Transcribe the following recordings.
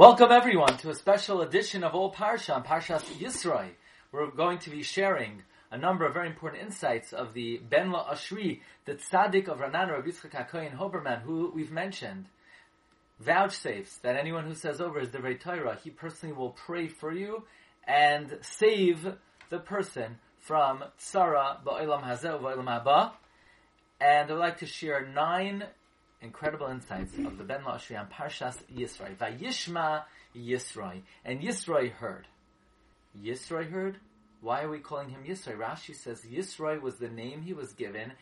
Welcome everyone to a special edition of All Parsha on Parshas Yisroi. We're going to be sharing a number of very important insights of the Ben La Ashri, the tzaddik of Ranan Rabbi Yitzchak HaKoyin Huberman, who we've mentioned, vouchsafes that anyone who says over his Devrei Torah, he personally will pray for you and save the person from tzara ba'olam hazeh ba'olam haba. And I'd like to share nine incredible insights of the Ben Lashri on Parshas Yisroi. Vayishma Yisroi. And Yisroi heard. Yisroi heard? Why are we calling him Yisroi? Rashi says Yisroi was the name he was given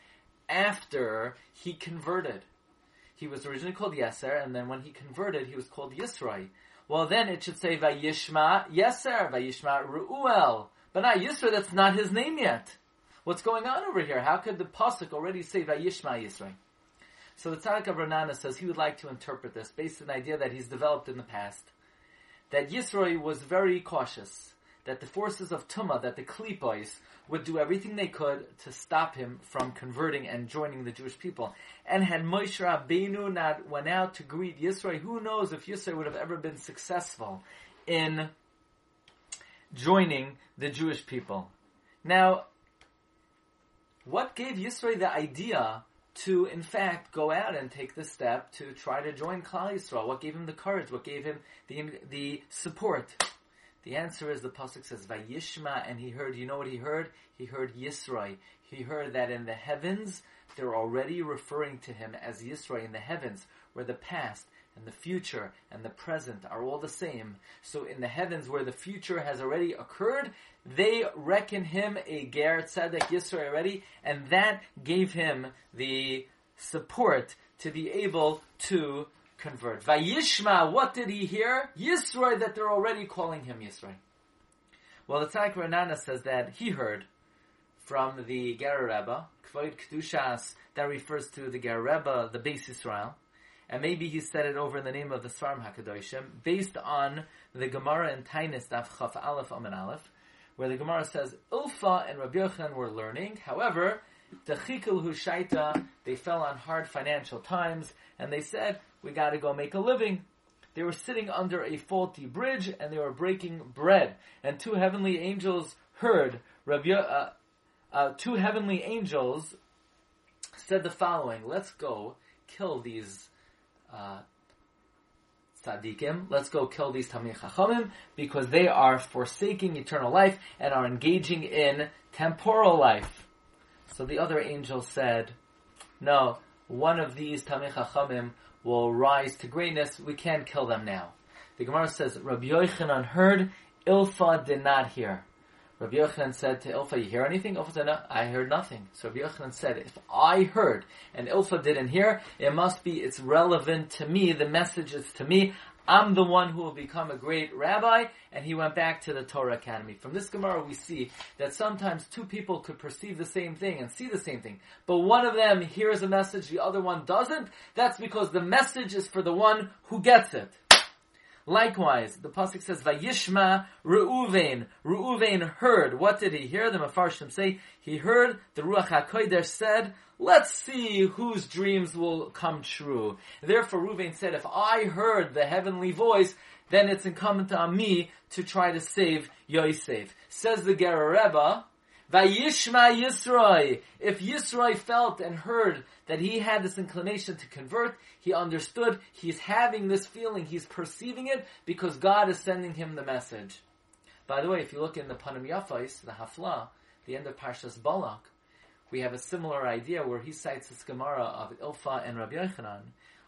after he converted. He was originally called Yeser, and then when he converted, he was called Yisroi. Well, then it should say Vayishma Yeser, Vayishma Ru'uel. But not Yisroi, that's not his name yet. What's going on over here? How could the Pasuk already say Vayishma Yisroi? So the Tzaddik of Ranana says he would like to interpret this based on an idea that he's developed in the past. That Yisroi was very cautious. That the forces of Tuma, that the Klipos, would do everything they could to stop him from converting and joining the Jewish people. And had Moshe Rabbeinu not went out to greet Yisroi, who knows if Yisroi would have ever been successful in joining the Jewish people. Now, what gave Yisroi the idea to, in fact, go out and take the step to try to join Klal Yisrael? What gave him the courage? What gave him the the support? The answer is the pasuk says Vayishma, and he heard. You know what he heard? He heard Yisroi. He heard that in the heavens they're already referring to him as Yisroi in the heavens, where the past and the future and the present are all the same. So in the heavens where the future has already occurred, they reckon him a Ger Tzedek Yisro already, and that gave him the support to be able to convert. Vayishma, what did he hear? Yisroi, that they're already calling him Yisroi. Well, the Tzaddik Ranana says that he heard from the Ger Rebbe, Kvoid Kedushas, that refers to the Ger Rebbe, the Beis Israel, and maybe he said it over in the name of the Svarim Hakadoshim, based on the Gemara in Tainis Daf Chaf Aleph Amud Aleph, where the Gemara says Ilfa and Rabbi Yochanan were learning. However, the Chikul Hushaita they fell on hard financial times, and they said we got to go make a living. They were sitting under a faulty bridge, and they were breaking bread. And two heavenly angels heard Rabbi. Uh, uh, two heavenly angels said the following: Let's go kill these uh, tzaddikim, let's go kill these Tamil Chachamim, because they are forsaking eternal life and are engaging in temporal life. So the other angel said, no, one of these Tamil Chachamim will rise to greatness, we can't kill them now. The Gemara says, Rabbi Yochanan heard, Ilfa did not hear. Rabbi Yochanan said to Ilfa, you hear anything? Ilfa said, no, I heard nothing. So Rabbi Yochanan said, if I heard and Ilfa didn't hear, it must be, it's relevant to me, the message is to me, I'm the one who will become a great rabbi, and he went back to the Torah Academy. From this Gemara we see that sometimes two people could perceive the same thing and see the same thing, but one of them hears a message, the other one doesn't. That's because the message is for the one who gets it. Likewise, the pasuk says, "Vayishma Reuven." Reuven heard. What did he hear? The Mefarshim say he heard the Ruach Hakodesh said, "Let's see whose dreams will come true." Therefore, Reuven said, "If I heard the heavenly voice, then it's incumbent on me to try to save Yosef." Says the Ger Rebbe, Vayishma Yisroi. If Yisroi felt and heard that he had this inclination to convert, he understood he's having this feeling, he's perceiving it because God is sending him the message. By the way, if you look in the Panim Yafais, the Hafla, the end of Parshas Balak, we have a similar idea where he cites this Gemara of Ilfa and Rabbi Yochanan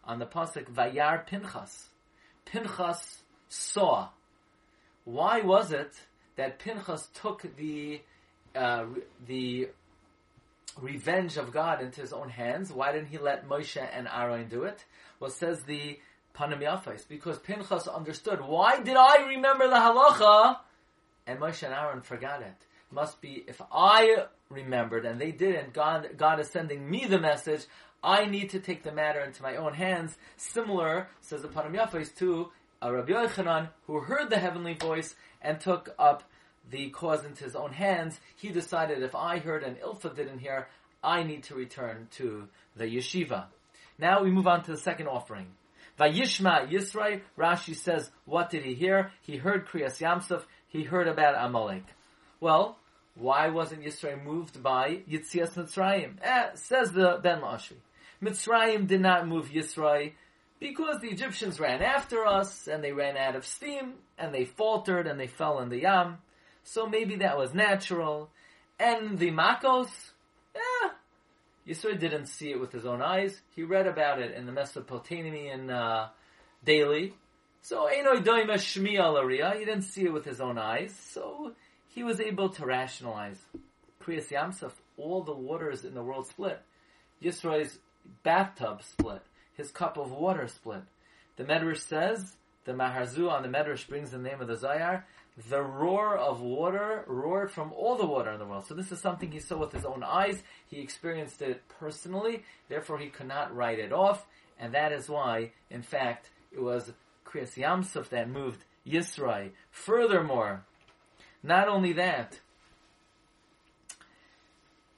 on the pasuk Vayar Pinchas. Pinchas saw. Why was it that Pinchas took the uh, the revenge of God into his own hands. Why didn't he let Moshe and Aaron do it? Well, says the Panim Yafais, because Pinchas understood, why did I remember the halacha? And Moshe and Aaron forgot it. Must be, if I remembered and they didn't, God, God is sending me the message, I need to take the matter into my own hands. Similar, says the Panim Yafais, to Rabbi Yochanan who heard the heavenly voice and took up the cause into his own hands, he decided if I heard and Ilfa didn't hear, I need to return to the yeshiva. Now we move on to the second offering. Vayishma Yisro, Rashi says, what did he hear? He heard Kriyas Yamsuf, he heard about Amalek. Well, why wasn't Yisro moved by Yitzias Mitzrayim? Eh, says the Ben Lashri. Mitzrayim did not move Yisro because the Egyptians ran after us and they ran out of steam and they faltered and they fell in the Yam. So maybe that was natural. And the Makos, eh, Yisro didn't see it with his own eyes. He read about it in the Mesopotamian uh, daily. So Einoi Doima Shmi Alaria, he didn't see it with his own eyes. So he was able to rationalize. Kriyas Yamsuf, all the waters in the world split. Yisro's bathtub split. His cup of water split. The Medrash says, the Maharzu on the Medrash brings the name of the Zayar, the roar of water roared from all the water in the world. So this is something he saw with his own eyes. He experienced it personally. Therefore, he could not write it off. And that is why, in fact, it was Kriyas Yamsuf that moved Yisro. Furthermore, not only that,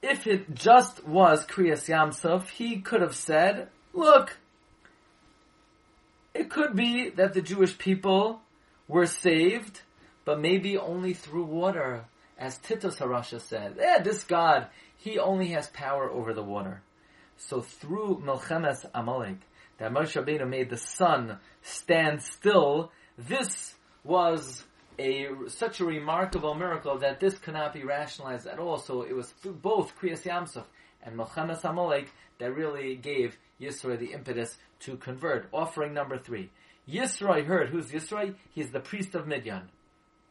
if it just was Kriyas Yamsuf, he could have said, look, it could be that the Jewish people were saved, but maybe only through water. As Titus Harasha said, yeah, this God, he only has power over the water. So through Melchemes Amalek, that Moshe Rabbeinu made the sun stand still, this was a such a remarkable miracle that this cannot be rationalized at all. So it was through both Kriyas Yamsuf and Melchemes Amalek that really gave Yisro the impetus to convert. Offering number three. Yisro heard, who's Yisro? He's the priest of Midian.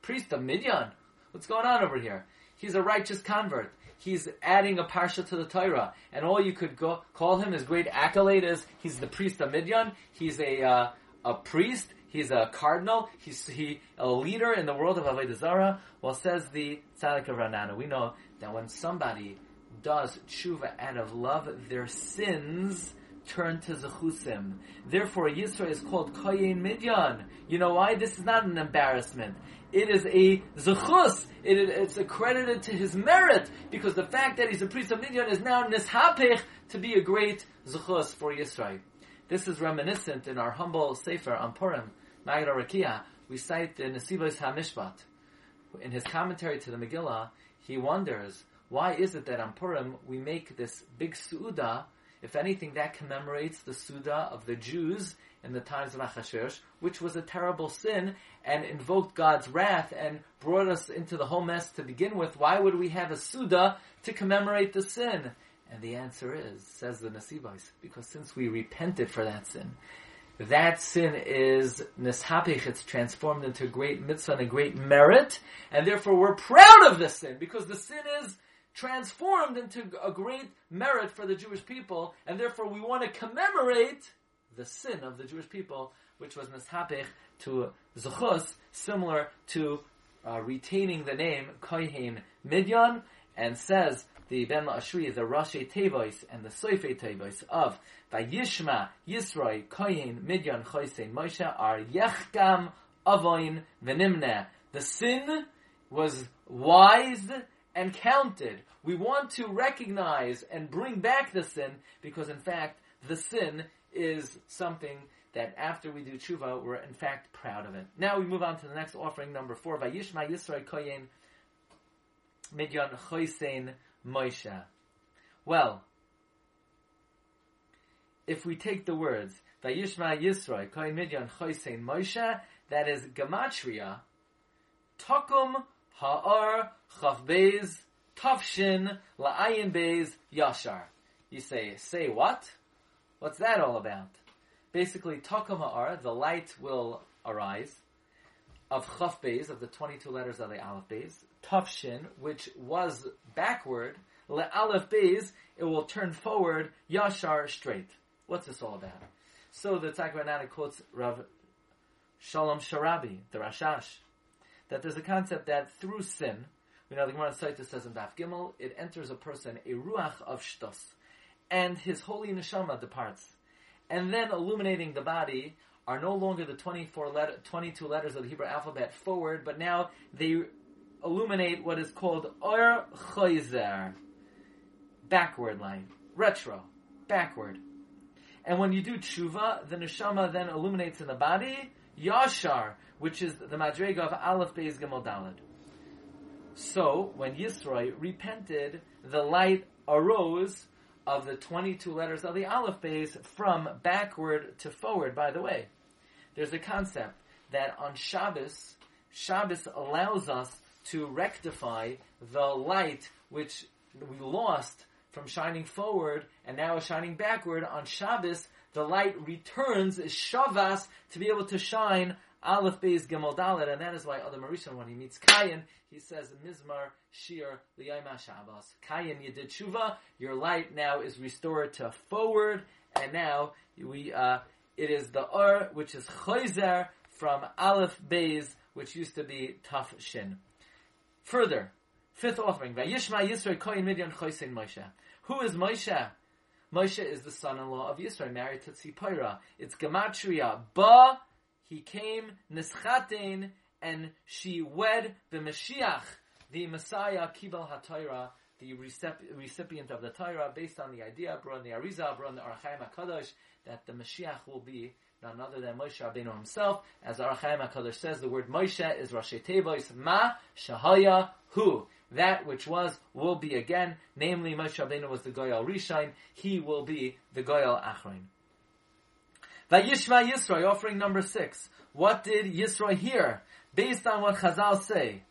Priest of Midian? What's going on over here? He's a righteous convert. He's adding a parsha to the Torah, and all you could go, call him his great accolade is he's the priest of Midian. He's a uh, a priest. He's a cardinal. He's he a leader in the world of Avodah Zarah. Well, says the Tzaddik of Ranana, we know that when somebody does tshuva out of love, their sins turn to zechusim. Therefore, Yisro is called Koyin Midyan. You know why? This is not an embarrassment. It is a zechus. It, it's accredited to his merit because the fact that he's a priest of Midyan is now nishapech to be a great zechus for Yisrael. This is reminiscent in our humble sefer on Purim, Magid Rakia. We cite the Nesivos HaMishpat. In his commentary to the Megillah, he wonders why is it that on Purim we make this big suuda if anything, that commemorates the Suda of the Jews in the times of Achashverosh, which was a terrible sin and invoked God's wrath and brought us into the whole mess to begin with. Why would we have a Suda to commemorate the sin? And the answer is, says the Nasibais, because since we repented for that sin, that sin is nishapich, it's transformed into a great mitzvah and a great merit, and therefore we're proud of this sin, because the sin is transformed into a great merit for the Jewish people, and therefore we want to commemorate the sin of the Jewish people, which was mishapich to zuchus, similar to uh, retaining the name Kohen Midyan, and says the Ben Ashri, the Rashi Tevois and the Soife Tevois of Vayishma Yisroi Kohen Midyan Chosein Moshe are Yechgam Avoin Venimne. The sin was wise and counted. We want to recognize and bring back the sin because, in fact, the sin is something that after we do tshuva, we're in fact proud of it. Now we move on to the next offering, number four. Vayishma Yisro Koyen Midyan Chosein Moshe. Well, if we take the words Vayishma Yisro Koyen Midyan Chosein Moshe, that is gematria. Tokum Ha'ar Chav Beis Tafshin La'ayin Beis Yashar. You say, say what? What's that all about? Basically, Takum Ha'ar, the light will arise of Chav Beis, of the 22 letters of the Aleph Beis. Tafshin, which was backward, Le'alef Beis, it will turn forward, Yashar, straight. What's this all about? So the Tzak quotes Rav Shalom Sharabi, the Rashash, that there's a concept that through sin, we know the Gemara Saita says in Daf Gimel, it enters a person, a ruach of shtos, and his holy neshama departs. And then illuminating the body are no longer the 24 letter, 22 letters of the Hebrew alphabet forward, but now they illuminate what is called Or Chayzer, backward line, retro, backward. And when you do tshuva, the neshama then illuminates in the body, yashar, which is the madrega of Aleph Beis Gimel Daled. So, when Yisroi repented, the light arose of the 22 letters of the Aleph Beis from backward to forward. By the way, there's a concept that on Shabbos, Shabbos allows us to rectify the light which we lost from shining forward and now is shining backward. On Shabbos, the light returns, is Shavas, to be able to shine Aleph Beis Gimel Dalet, and that is why Adam HaRishon, when he meets Kayin, he says Mizmar Shir Liyayma Shabbos. Kayin, you did tshuva, your light now is restored to forward, and now we uh, it is the Ur, which is Chayzer from Aleph Beis, which used to be Taf Shin. Further, fifth offering, Vayishma Yisro Koyin Midian Choysein Moshe. Who is Moshe? Moshe is the son-in-law of Yisro, married to Tzipora. It's Gematria. Ba he came nischatein and she wed the Mashiach, the Messiah, Kibal HaTorah, the recipient of the Torah, based on the idea brought in the Arizal, brought in the Ohr HaKadosh, that the Mashiach will be none other than Moshe Rabbeinu himself. As Ohr HaChaim HaKadosh says, the word Moshe is Rashi Tevois, Ma Shahaya Hu. That which was will be again, namely Moshe Rabbeinu was the Goyal Rishain, he will be the Goyal Achrein. Vayishma Yisro, offering number six. What did Yisro hear? Based on what Chazal say.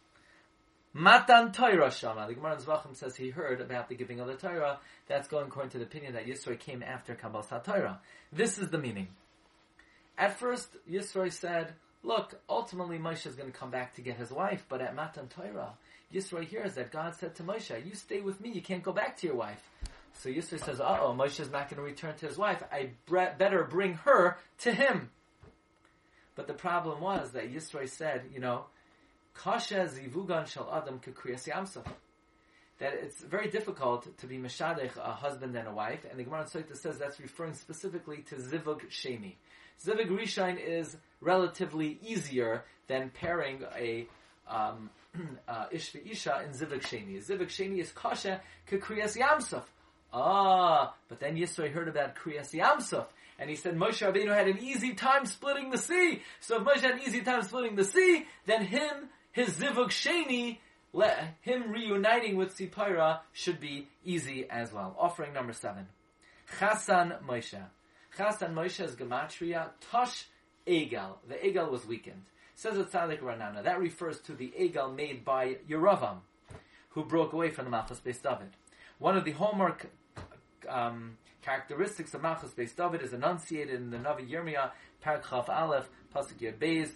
Matan Torah Shama. The Gemara Zvachim says he heard about the giving of the Torah. That's going according to the opinion that Yisro came after Kabbalah Torah. This is the meaning. At first, Yisro said, look, ultimately Moshe is going to come back to get his wife, but at Matan Torah, Yisro hears that God said to Moshe, you stay with me, you can't go back to your wife. So Yisro says, uh oh, Moshe is not going to return to his wife. I better bring her to him. But the problem was that Yisro said, you know, Kasha zivugan shel adam kekriyas yamsuf. That it's very difficult to be mishadech a husband and a wife, and the Gemara in says that's referring specifically to zivug sheni. Zivug rishain is relatively easier than pairing a um, uh, ish isha in zivug sheni. Zivug sheni is kasha kekriyas yamsuf. Ah, but then Yisro heard about Kriyas Yamsuf, and he said Moshe Rabbeinu had an easy time splitting the sea. So if Moshe had an easy time splitting the sea, then him, his Zivug Sheni, him reuniting with Tzipora should be easy as well. Offering number seven. Chasan Moshe. Chasan Moshe is Gematria Tosh Egel. The Egel was weakened. Says it Tzadik Ranana. That refers to the Egel made by Yeravam, who broke away from the Malchus Beis David. One of the hallmark um, characteristics of Malchus Beis David is enunciated in the Navi Yirmiyah, Paragraph Aleph, Pasuk Yud Beis,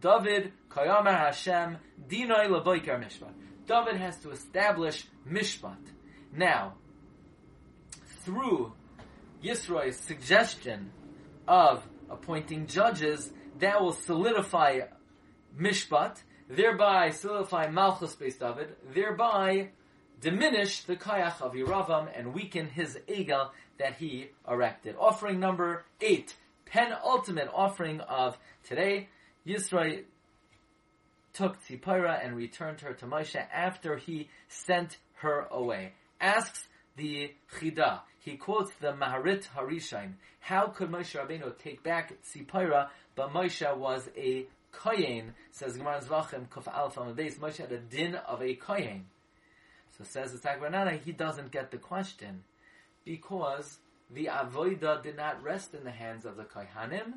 David, Kayamer Hashem, Dinoi Lavoikar Mishpat. David has to establish Mishpat. Now, through Yisro's suggestion of appointing judges, that will solidify Mishpat, thereby solidify Malchus Beis David, thereby diminish the kayach of Yeravam and weaken his egel that he erected. Offering number eight, penultimate offering of today, Yisro took Tzipora and returned her to Moshe after he sent her away. Asks the Chida, he quotes the Maharit Harishain, how could Moshe Rabbeinu take back Tzipora, but Moshe was a kohen, says Gemara Zvachim, Kuf Aleph Moshe had a din of a kohen. So says the Tagranana, he doesn't get the question because the avoida did not rest in the hands of the kohanim,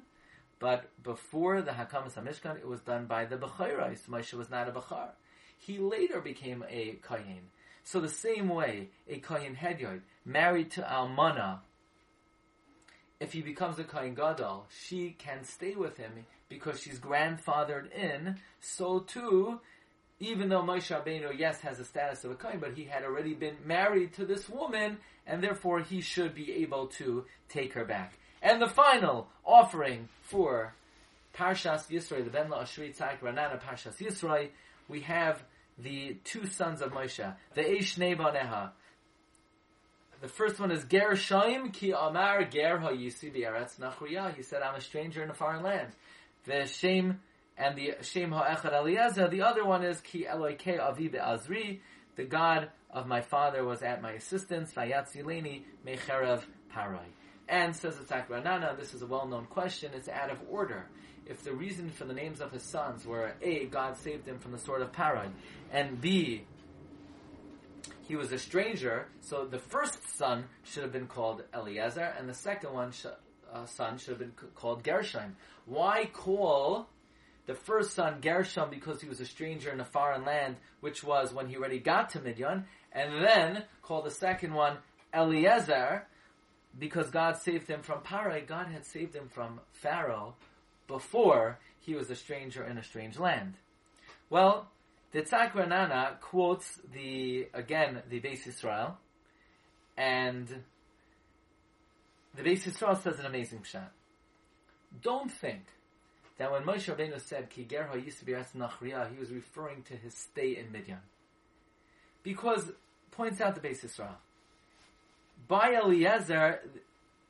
but before the Hakamas Hamishkan, it was done by the Bechorais. Moshe was not a Bechar. He later became a Kohen. So the same way, a Kohen Hedyoid, married to Almana, if he becomes a Kohen Gadol, she can stay with him because she's grandfathered in, so too, even though Moshe Rabbeinu, yes, has the status of a kohen, but he had already been married to this woman, and therefore he should be able to take her back. And the final offering for Parshas Yisroi, the Ben Ashri Tzak Ranana Parshas Yisroi, we have the two sons of Moshe, the Eish Nebaneha. The first one is Ger Shaim Ki Amar Ger HaYisi B'Eretz Nachriya. He said, I'm a stranger in a foreign land. The Shem and the Shem Ha'echad Eliezer. The other one is Ki Eloike Avi Azri, the God of my father was at my assistance, Vayatzileni Mecherev Parai. And says Itzhak Ranana, this is a well-known question, it's out of order. If the reason for the names of his sons were A, God saved him from the sword of Paran, and B, he was a stranger, so the first son should have been called Eliezer, and the second one sh- uh, son should have been c- called Gershon. Why call the first son Gershon because he was a stranger in a foreign land, which was when he already got to Midian, and then called the second one Eliezer because God saved him from Parai. God had saved him from Pharaoh before he was a stranger in a strange land. Well, the Tzak Ranana quotes the again the Beis Israel, and the Beis Israel says an amazing shot. Don't think that when Moshe Rabbeinu said Ki Gerha used to be Nachriya, he was referring to his stay in Midian, because points out the Beis Israel. By Eliezer,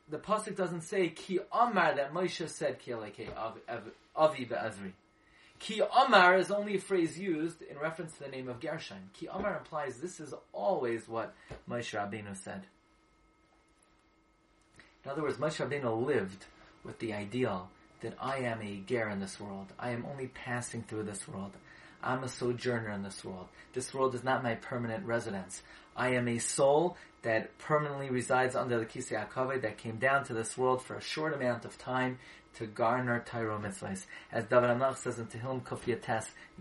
the pasuk doesn't say Ki Amar that Moshe said Ki Avi Be'ezri. Ki Amar is only a phrase used in reference to the name of Gershon. Ki Amar implies this is always what Moshe Rabbeinu said. In other words, Moshe Rabbeinu lived with the ideal that I am a ger in this world. I am only passing through this world. I'm a sojourner in this world. This world is not my permanent residence. I am a soul that permanently resides under the Kisei HaKavod that came down to this world for a short amount of time to garner Taryag mitzvahs. As David Amach says in Tehillim Kuf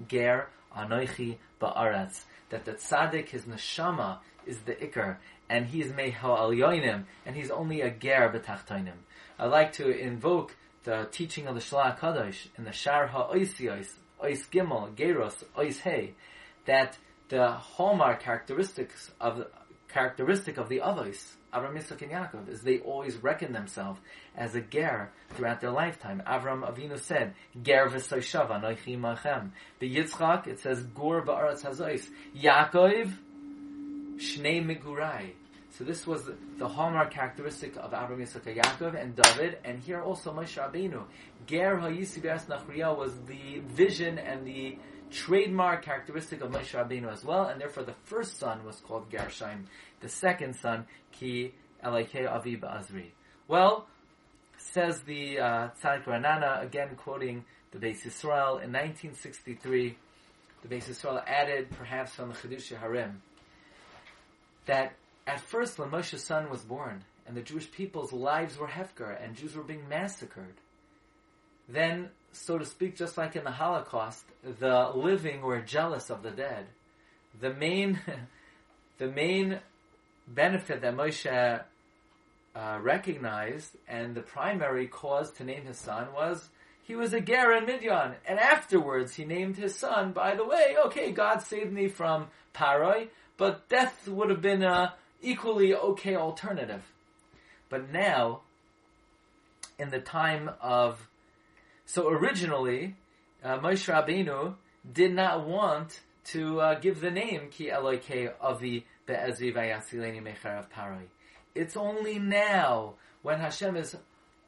Ger Anoichi Ba'aretz, that the tzaddik, his neshama, is the ikar, and he is meho al yoinim, and he's only a ger betachtoinim. I like to invoke the teaching of the Shlach Kadosh in the Shar HaOisios, Ois Gimel, Geros, Ois Hey, that the hallmark characteristics of characteristic of the Avos, Avram, Yitzchak, and Yaakov, is they always reckon themselves as a ger throughout their lifetime. Avram Avinu said, "Ger v'soishava noichi machem." The Yitzchak it says, "Gur ba'aretz hazois." Yaakov, shnei migurai. So this was the, hallmark characteristic of Avram Yitzchak Yaakov and David, and here also Moshe Rabbeinu. Ger ha'yisi nachriya was the vision and the trademark characteristic of Moshe Rabbeinu as well, and therefore the first son was called Gershon, the second son, Ki Elike Avi Azri. Well, says the uh, Tzadik Ranana, again quoting the Beis Yisrael, in 1963, the Beis Yisrael added, perhaps from the Chidush Harim, that at first when Moshe's son was born, and the Jewish people's lives were hefker, and Jews were being massacred, then so to speak, just like in the Holocaust, the living were jealous of the dead. The main, the main benefit that Moshe uh, recognized and the primary cause to name his son was he was a ger in Midian, and afterwards he named his son. By the way, okay, God saved me from Paroi, but death would have been a equally okay alternative. But now, in the time of so originally, uh, Moshe Rabbeinu did not want to uh, give the name Ki Eloke Avi Be'ezri Vayasileni Mecharav Paroi. It's only now when Hashem is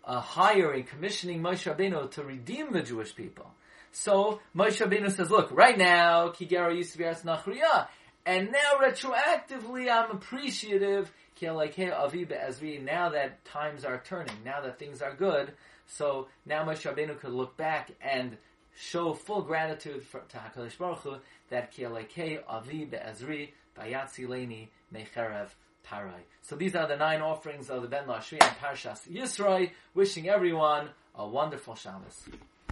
uh, hiring, commissioning Moshe Rabbeinu to redeem the Jewish people. So Moshe Rabbeinu says, "Look, right now Kigera used to be Eretz Nachriya, and now retroactively I'm appreciative. Now that times are turning, now that things are good." So now Moshe Rabbeinu could look back and show full gratitude for, to Hakadosh Baruch Hu that Kielekei Avi Be'ezri Bayatzi Leni Mecherev Parai. So these are the nine offerings of the Ben Lashri and Parshas Yisroi. Wishing everyone a wonderful Shabbos.